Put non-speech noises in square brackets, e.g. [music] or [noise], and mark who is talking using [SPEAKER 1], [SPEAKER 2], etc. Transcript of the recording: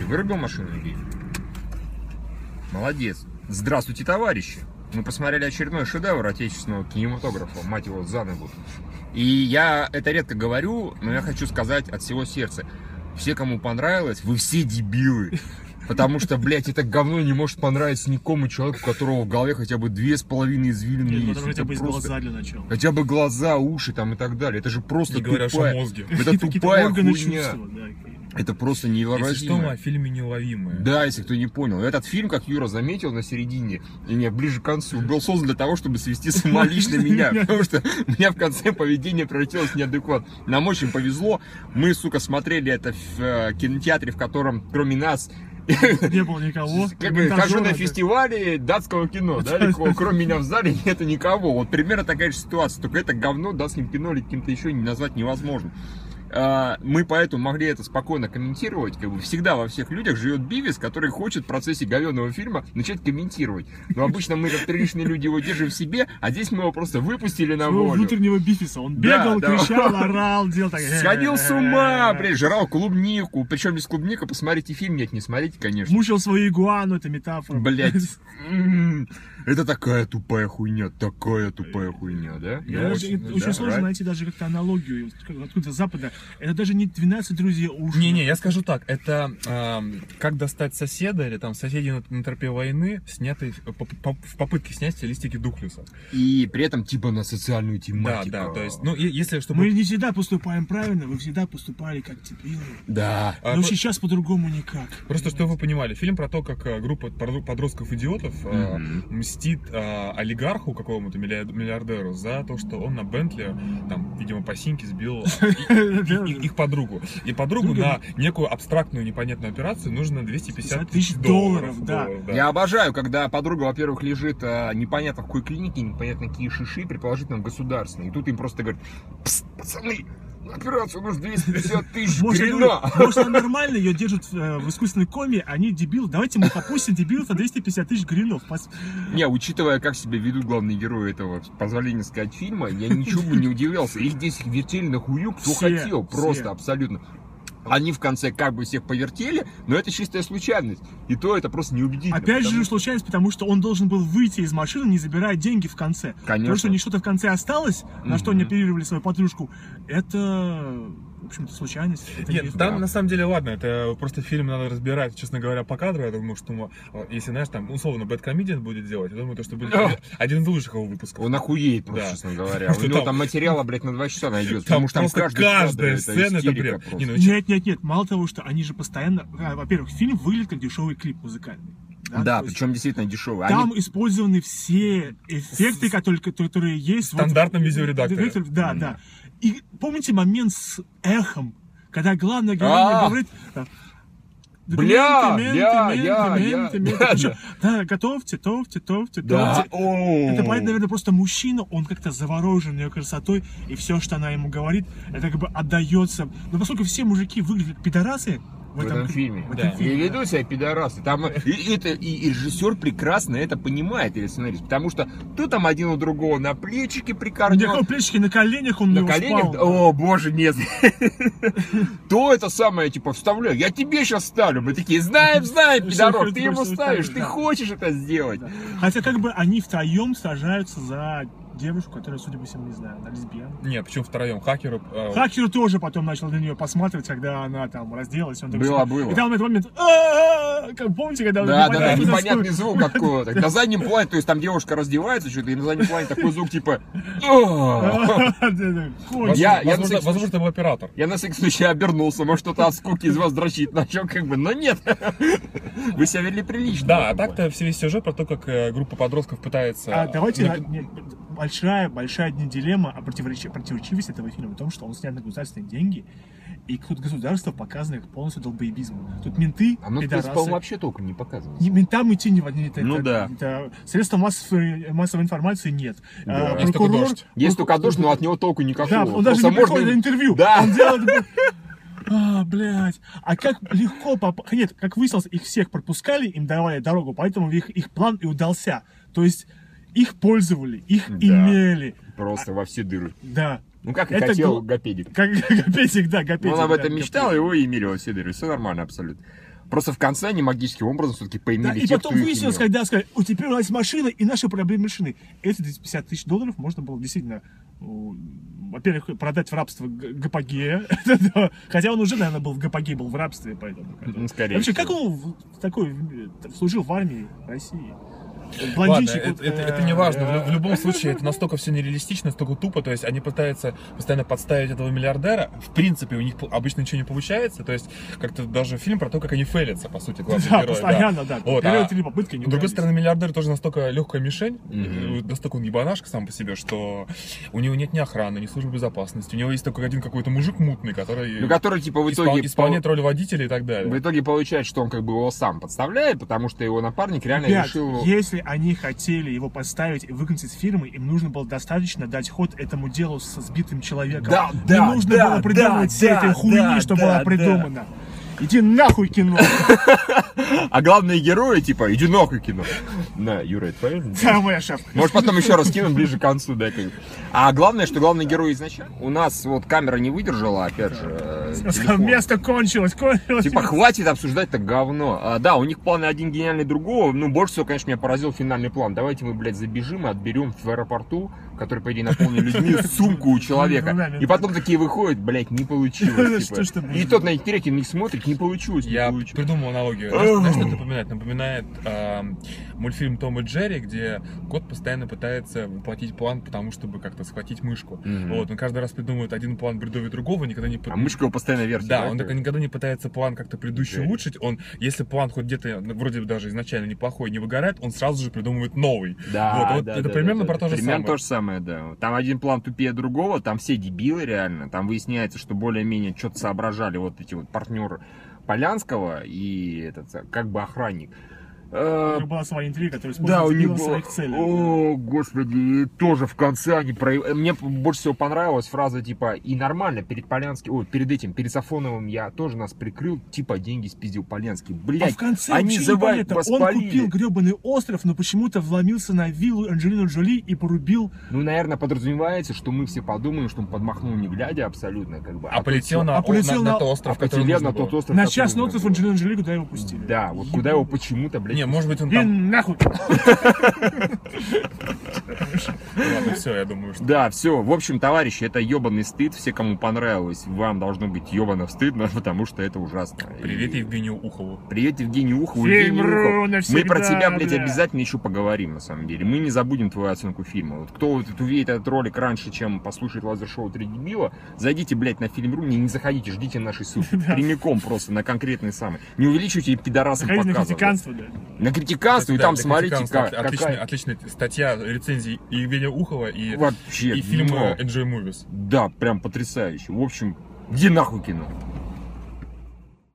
[SPEAKER 1] Ты вырубил машину или? Молодец. Здравствуйте, товарищи. Мы посмотрели очередной шедевр отечественного кинематографа, мать его, за ногу. И я это редко говорю, но я хочу сказать от всего сердца. Все, кому понравилось, вы все дебилы. Потому что, блядь, это говно не может понравиться никому человеку, у которого в голове хотя бы две с половиной извилины
[SPEAKER 2] Нет,
[SPEAKER 1] есть.
[SPEAKER 2] потому хотя бы
[SPEAKER 1] просто-
[SPEAKER 2] глаза для начала.
[SPEAKER 1] Хотя бы глаза, уши там и так далее. Это же просто
[SPEAKER 3] Не говоря, что
[SPEAKER 1] тупая...
[SPEAKER 3] мозги.
[SPEAKER 1] Это [laughs] тупая хуйня.
[SPEAKER 2] чувства, да.
[SPEAKER 1] Это просто
[SPEAKER 3] Если что, о фильме «Неуловимые».
[SPEAKER 1] Да, если кто не понял. Этот фильм, как Юра заметил на середине, и не ближе к концу, был создан для того, чтобы свести с ума лично [laughs] меня. Потому что у меня в конце поведение превратилось в неадекват. Нам очень повезло. Мы, сука, смотрели это в э, кинотеатре, в котором, кроме нас, [laughs]
[SPEAKER 2] Не было никого. [laughs]
[SPEAKER 1] как бы хожу на фестивале датского кино, да, или кого- кроме меня в зале нету никого. Вот примерно такая же ситуация, только это говно датским кино или каким-то еще не назвать невозможно. А, Мы поэтому могли это спокойно комментировать. Как бы всегда во всех людях живет Бивис, который хочет в процессе говенного фильма начать комментировать. Но обычно мы, как приличные люди, его держим в себе, а здесь мы его просто выпустили на волю.
[SPEAKER 2] внутреннего бифиса. Он
[SPEAKER 1] Да,
[SPEAKER 2] бегал,
[SPEAKER 1] да.
[SPEAKER 2] кричал, [laughs] орал, делал так.
[SPEAKER 1] Сходил с ума, блядь, жрал клубнику. Причем без клубника, посмотрите фильм, нет, не смотрите, конечно.
[SPEAKER 2] Мучил свою игуану, это метафора.
[SPEAKER 1] Блять. [laughs] Это такая тупая хуйня, такая тупая хуйня, да? Да, да,
[SPEAKER 2] очень сложно найти даже как-то аналогию вот как- откуда с запада. Это даже не 12 друзей уж.
[SPEAKER 3] Не-не, я скажу так, это эм, «Как достать соседа» или там «Соседи на, на тропе войны», снятый в, поп- поп- в попытке снять стилистики Духлюса.
[SPEAKER 1] И при этом типа на социальную
[SPEAKER 3] Да,
[SPEAKER 1] тематику.
[SPEAKER 3] да, то есть, ну, и- если чтобы...
[SPEAKER 2] Мы не всегда поступаем правильно, вы всегда поступали как дебилы.
[SPEAKER 1] Да.
[SPEAKER 3] а,
[SPEAKER 2] Но
[SPEAKER 3] по-
[SPEAKER 2] сейчас по-другому никак.
[SPEAKER 3] Просто чтобы вы понимали, фильм про то, как э, группа подро- подростков-идиотов э,
[SPEAKER 1] Мгм.
[SPEAKER 3] мстит э, олигарху какому-то миллиар- миллиардеру за то, что он на Бентли, там, видимо, по синьке сбил э, [laughs] их, их- их подругу. И подругу
[SPEAKER 2] Друга.
[SPEAKER 3] на некую абстрактную непонятную операцию нужно 250
[SPEAKER 2] тысяч
[SPEAKER 3] тысяч долларов.
[SPEAKER 2] долларов, да.
[SPEAKER 3] долларов,
[SPEAKER 1] Я обожаю, когда подруга, во-первых, лежит а, непонятно в какой клинике, непонятно какие шиши, предположительно государственные. И тут им просто говорят, «Пс, пацаны, операцию нужно 250 тысяч
[SPEAKER 2] Может,
[SPEAKER 1] грина.
[SPEAKER 2] говорю, может, она нормально ее держат э, в искусственной коме, они дебилы. Давайте мы попустим дебилов на 250 тысяч гринов. Пос-
[SPEAKER 1] Не, учитывая, как себя ведут главные герои этого, позволения сказать, фильма, я ничего бы не удивлялся. Их здесь вертели на хую, кто
[SPEAKER 2] Все,
[SPEAKER 1] хотел, просто
[SPEAKER 2] все.
[SPEAKER 1] абсолютно. Они в конце как бы всех повертели, но это чистая случайность. И то это просто неубедительно.
[SPEAKER 2] Опять
[SPEAKER 1] потому
[SPEAKER 2] же, случайность, потому что он должен был выйти из машины, не забирая деньги в конце.
[SPEAKER 1] Конечно.
[SPEAKER 2] То, что у них что-то в конце осталось, на что они оперировали свою подружку, это, общем-то, случайность. Это
[SPEAKER 3] Нет,
[SPEAKER 2] не-
[SPEAKER 3] там на самом деле ладно, это просто фильм надо разбирать, честно говоря, по кадру. Я думаю, что мы, э, если, знаешь, там условно Бэткомедиан будет делать, я думаю, то, что будет один из лучших его выпусков.
[SPEAKER 1] Он охуеет просто,
[SPEAKER 3] Да.
[SPEAKER 1] честно говоря. [laughs] У него
[SPEAKER 3] там-
[SPEAKER 1] материала, блядь, на два часа найдется.
[SPEAKER 3] Там
[SPEAKER 1] Потому что там
[SPEAKER 3] просто
[SPEAKER 1] каждый
[SPEAKER 3] каждая
[SPEAKER 1] кадр
[SPEAKER 3] сцена это бред. ну,
[SPEAKER 2] Нет, нет, нет. Мало того, что они же постоянно... а, Во-первых, фильм выглядит как дешевый клип музыкальный.
[SPEAKER 1] Да,
[SPEAKER 2] есть
[SPEAKER 1] причем действительно дешевый.
[SPEAKER 2] Там
[SPEAKER 1] Они-
[SPEAKER 2] использованы все эффекты, которые, которые есть.
[SPEAKER 3] В стандартном видеоредакторе.
[SPEAKER 2] Редактор, Да, да. И помните момент с эхом, когда главная героиня
[SPEAKER 1] А!
[SPEAKER 2] говорит...
[SPEAKER 1] Бля,
[SPEAKER 2] «Документы,
[SPEAKER 1] я, я, я».
[SPEAKER 2] менты».
[SPEAKER 1] Да,
[SPEAKER 2] Да, готовьте,
[SPEAKER 1] Да.
[SPEAKER 2] готовьте.
[SPEAKER 1] О.
[SPEAKER 2] Это, понятно, наверное, просто мужчина, он как-то заворожен ее красотой, и все, что она ему говорит, это как бы отдается. Но поскольку все мужики выглядят пидорасы в,
[SPEAKER 1] В этом фильме.
[SPEAKER 2] в
[SPEAKER 3] Да.
[SPEAKER 2] этом
[SPEAKER 1] И
[SPEAKER 2] фильме,
[SPEAKER 1] ведут себя пидорасы. Там, и, это, и режиссер прекрасно это понимает, или сценарист. Потому что то там один у другого на плечике прикорнет.
[SPEAKER 2] него плечики на коленях, он
[SPEAKER 1] На коленях?
[SPEAKER 2] спал.
[SPEAKER 1] О, боже, нет. То это самое, типа, вставляю. Я тебе сейчас ставлю. Мы такие, знаем, знаем, пидорок. Ты ему ставишь, ты
[SPEAKER 2] да.
[SPEAKER 1] хочешь это сделать.
[SPEAKER 2] Хотя как бы они втроем сражаются за девушку, которая, судя по всему, не знаю, она лесбиянка.
[SPEAKER 3] Нет, почему втроем? Хакеру... э,
[SPEAKER 2] Хакер тоже потом начал на нее посматривать, когда она там разделась. Он такой
[SPEAKER 1] Было, было.
[SPEAKER 2] И там в этот момент, как помните, когда
[SPEAKER 1] Да, да, да, непонятный звук [laughs] откуда-то. На заднем плане, то есть там девушка раздевается что-то, и на заднем плане такой звук типа...
[SPEAKER 3] Возможно, был оператор.
[SPEAKER 1] Я на всякий случай обернулся, может кто-то от скуки из вас дрочит начал, как бы, но нет. [laughs] Вы себя вели прилично.
[SPEAKER 3] Да, а так-то весь сюжет про то, как э, группа подростков пытается...
[SPEAKER 2] А давайте на- не, большая, большая не дилемма, а противоречи- противоречивость этого фильма в том, что он снят на государственные деньги, и тут государство показано как полностью долбоебизм. Тут менты,
[SPEAKER 1] А ну,
[SPEAKER 2] пидорасы.
[SPEAKER 1] по-моему, вообще толком не показывается.
[SPEAKER 2] Не- Ментам идти не, не это,
[SPEAKER 1] Ну
[SPEAKER 2] это-
[SPEAKER 1] да.
[SPEAKER 2] это- средства массовой, массовой информации нет.
[SPEAKER 1] Да.
[SPEAKER 2] А,
[SPEAKER 3] Есть только
[SPEAKER 2] прокурор-
[SPEAKER 3] дождь.
[SPEAKER 1] Есть только дождь, но от него толку никакого.
[SPEAKER 2] Да, он даже
[SPEAKER 1] Просто
[SPEAKER 2] не приходит
[SPEAKER 1] можно-
[SPEAKER 2] на интервью.
[SPEAKER 1] Да.
[SPEAKER 2] Он делает... А, блядь. А как легко поп... Нет, как выяснилось, их всех пропускали, им давали дорогу, поэтому их, их план и удался. То есть их пользовали, их
[SPEAKER 1] Да.
[SPEAKER 2] имели.
[SPEAKER 1] Просто во все дыры.
[SPEAKER 2] Да.
[SPEAKER 1] Ну, как и
[SPEAKER 2] Это
[SPEAKER 1] хотел
[SPEAKER 2] гл-
[SPEAKER 1] Гапедик.
[SPEAKER 2] Как [laughs] Гапетик, да, Гапетик.
[SPEAKER 1] Он об этом мечтал, его и имели во все дыры. Все нормально абсолютно. Просто в конце они магическим образом все-таки поимели
[SPEAKER 2] Да, и
[SPEAKER 1] тех,
[SPEAKER 2] потом выяснилось, когда сказали, у теперь у нас машина, и наши проблемы решены. Эти 250 тысяч долларов можно было действительно, во-первых, продать в рабство Г- ГПГ, Да, [laughs] хотя он уже, наверное, был в ГПГ, был в рабстве, поэтому.
[SPEAKER 1] Ну, скорее
[SPEAKER 2] Вообще,
[SPEAKER 1] всего.
[SPEAKER 2] как он в- такой служил в армии России?
[SPEAKER 3] Ладно,
[SPEAKER 2] Блондинчик.
[SPEAKER 3] это,
[SPEAKER 2] вот,
[SPEAKER 3] это-
[SPEAKER 2] э,
[SPEAKER 3] это не важно. В, в любом случае, это настолько все нереалистично, настолько тупо. То есть они пытаются постоянно подставить этого миллиардера. В принципе, у них обычно ничего не получается. То есть как-то даже фильм про то, как они фейлятся, по сути, главные
[SPEAKER 2] Да,
[SPEAKER 3] герои.
[SPEAKER 2] постоянно, да.
[SPEAKER 3] Вот,
[SPEAKER 2] Первые
[SPEAKER 3] а
[SPEAKER 2] три попытки не
[SPEAKER 3] С другой стороны, миллиардер тоже настолько легкая мишень, э, настолько он ебанашка сам по себе, что у него нет ни охраны, ни службы безопасности. У него есть только один какой-то мужик мутный, который
[SPEAKER 1] Ну, который, типа, в
[SPEAKER 3] испол-
[SPEAKER 1] итоге...
[SPEAKER 3] исполняет роль водителя и так далее.
[SPEAKER 1] В итоге получается, что он как бы его сам подставляет, потому что его напарник реально
[SPEAKER 2] Ребят,
[SPEAKER 1] решил...
[SPEAKER 2] если они хотели его поставить и выкинуть из фирмы, им нужно было достаточно дать ход этому делу со сбитым человеком.
[SPEAKER 1] Да,
[SPEAKER 2] Не
[SPEAKER 1] да,
[SPEAKER 2] нужно
[SPEAKER 1] да,
[SPEAKER 2] было придумывать
[SPEAKER 1] да,
[SPEAKER 2] всей
[SPEAKER 1] да,
[SPEAKER 2] этой хуйни,
[SPEAKER 1] да,
[SPEAKER 2] что
[SPEAKER 1] да,
[SPEAKER 2] была
[SPEAKER 1] да.
[SPEAKER 2] придумана. Иди нахуй кино. [laughs]
[SPEAKER 1] А главные герои, типа, иди нахуй кино. На, Юра, это правильно?
[SPEAKER 2] Да, моя шапка.
[SPEAKER 1] Может, потом еще раз кинем ближе к концу, да, как. А главное, что главный герой изначально... У нас вот камера не выдержала, опять же, телефон.
[SPEAKER 2] Место кончилось, кончилось.
[SPEAKER 1] Типа, хватит обсуждать так говно. А, да, у них планы один гениальный другого. Ну, больше всего, конечно, меня поразил финальный план. Давайте мы, блядь, забежим и отберем в аэропорту, который, по идее, наполнен людьми, [laughs] сумку у человека. И потом такие выходят, блядь, не получилось. [laughs] Типа. И тот на третий на них смотрит, не получилось, не
[SPEAKER 3] Я
[SPEAKER 1] получилось.
[SPEAKER 3] придумал аналогию. Знаешь, что это напоминает? Напоминает мультфильм Том и Джерри, где кот постоянно пытается воплотить план, потому чтобы как-то схватить мышку. Вот, он каждый раз придумывает один план бредовый другого, никогда не
[SPEAKER 1] А мышка его постоянно вертит.
[SPEAKER 3] Да, он так никогда не пытается план как-то предыдущий улучшить. Он, если план хоть где-то, ну, вроде бы даже изначально неплохой, не выгорает, он сразу же придумывает новый.
[SPEAKER 1] Да,
[SPEAKER 3] Вот, вот
[SPEAKER 1] да,
[SPEAKER 3] это
[SPEAKER 1] да,
[SPEAKER 3] примерно
[SPEAKER 1] да,
[SPEAKER 3] про то же
[SPEAKER 1] примерно
[SPEAKER 3] самое.
[SPEAKER 1] то же самое, да. Там один план тупее другого, там все дебилы реально. Там выясняется, что более-менее что-то соображали вот эти вот партнеры Полянского и этот, как бы охранник. Э,
[SPEAKER 2] У них была своя интрига, которая
[SPEAKER 1] Да, у них было...
[SPEAKER 2] своих целей.
[SPEAKER 1] О, господи, и тоже в конце они про... Мне больше всего понравилась фраза типа «И нормально, перед Полянским, ой, перед этим, перед Сафоновым я тоже нас прикрыл, типа деньги спиздил Полянский».
[SPEAKER 2] А
[SPEAKER 1] Блядь,
[SPEAKER 2] в конце
[SPEAKER 1] они
[SPEAKER 2] вообще
[SPEAKER 1] за вас
[SPEAKER 2] непонятно. Он купил гребаный остров, но почему-то вломился на виллу Анджелину Джоли и порубил.
[SPEAKER 1] Ну, наверное, подразумевается, что мы все подумаем, что он подмахнул не глядя абсолютно, как бы.
[SPEAKER 3] А
[SPEAKER 1] тут
[SPEAKER 3] полетел на,
[SPEAKER 2] а полетел
[SPEAKER 3] на, на
[SPEAKER 2] на-
[SPEAKER 3] тот
[SPEAKER 1] а
[SPEAKER 3] остров, который
[SPEAKER 1] полетел
[SPEAKER 3] нужно
[SPEAKER 1] на тот остров,
[SPEAKER 2] на
[SPEAKER 1] который
[SPEAKER 2] частный остров. Анджелину Джоли, куда его пустили.
[SPEAKER 1] Да, вот куда его почему-то, блядь.
[SPEAKER 3] Не, может быть, он
[SPEAKER 2] И
[SPEAKER 3] там...
[SPEAKER 2] нахуй.
[SPEAKER 3] Ладно, все, я думаю, что...
[SPEAKER 1] Да, все. В общем, товарищи, это ебаный стыд. Все, кому понравилось, вам должно быть ебано стыдно, [laughs] потому что это ужасно.
[SPEAKER 3] Привет
[SPEAKER 1] И-
[SPEAKER 3] Евгению Ухову.
[SPEAKER 1] Привет, Евгений Ухов.
[SPEAKER 2] Фильм
[SPEAKER 1] Евгений Ухов. Мы про тебя, блядь,
[SPEAKER 2] бля.
[SPEAKER 1] обязательно еще поговорим, на самом деле. Мы не забудем твою оценку фильма. Вот кто вот увидит этот ролик раньше, чем послушает лазер-шоу «Три дебила», зайдите, блядь, на фильм.ру, не, не заходите, ждите нашей ссылки. [laughs] Прямиком просто на конкретный самый. Не увеличивайте пидорасам
[SPEAKER 2] Заходите на
[SPEAKER 1] показывать.
[SPEAKER 2] критиканство, да.
[SPEAKER 1] На критиканство, и
[SPEAKER 3] Кстати,
[SPEAKER 1] там
[SPEAKER 3] да,
[SPEAKER 1] смотрите, как,
[SPEAKER 3] Отличная,
[SPEAKER 1] какая...
[SPEAKER 3] отличная статья, рецензии Евгения Ухова, и,
[SPEAKER 1] Вообще,
[SPEAKER 3] и фильма. Enjoy Movies.
[SPEAKER 1] Да, прям потрясающе. В общем, где нахуй кино?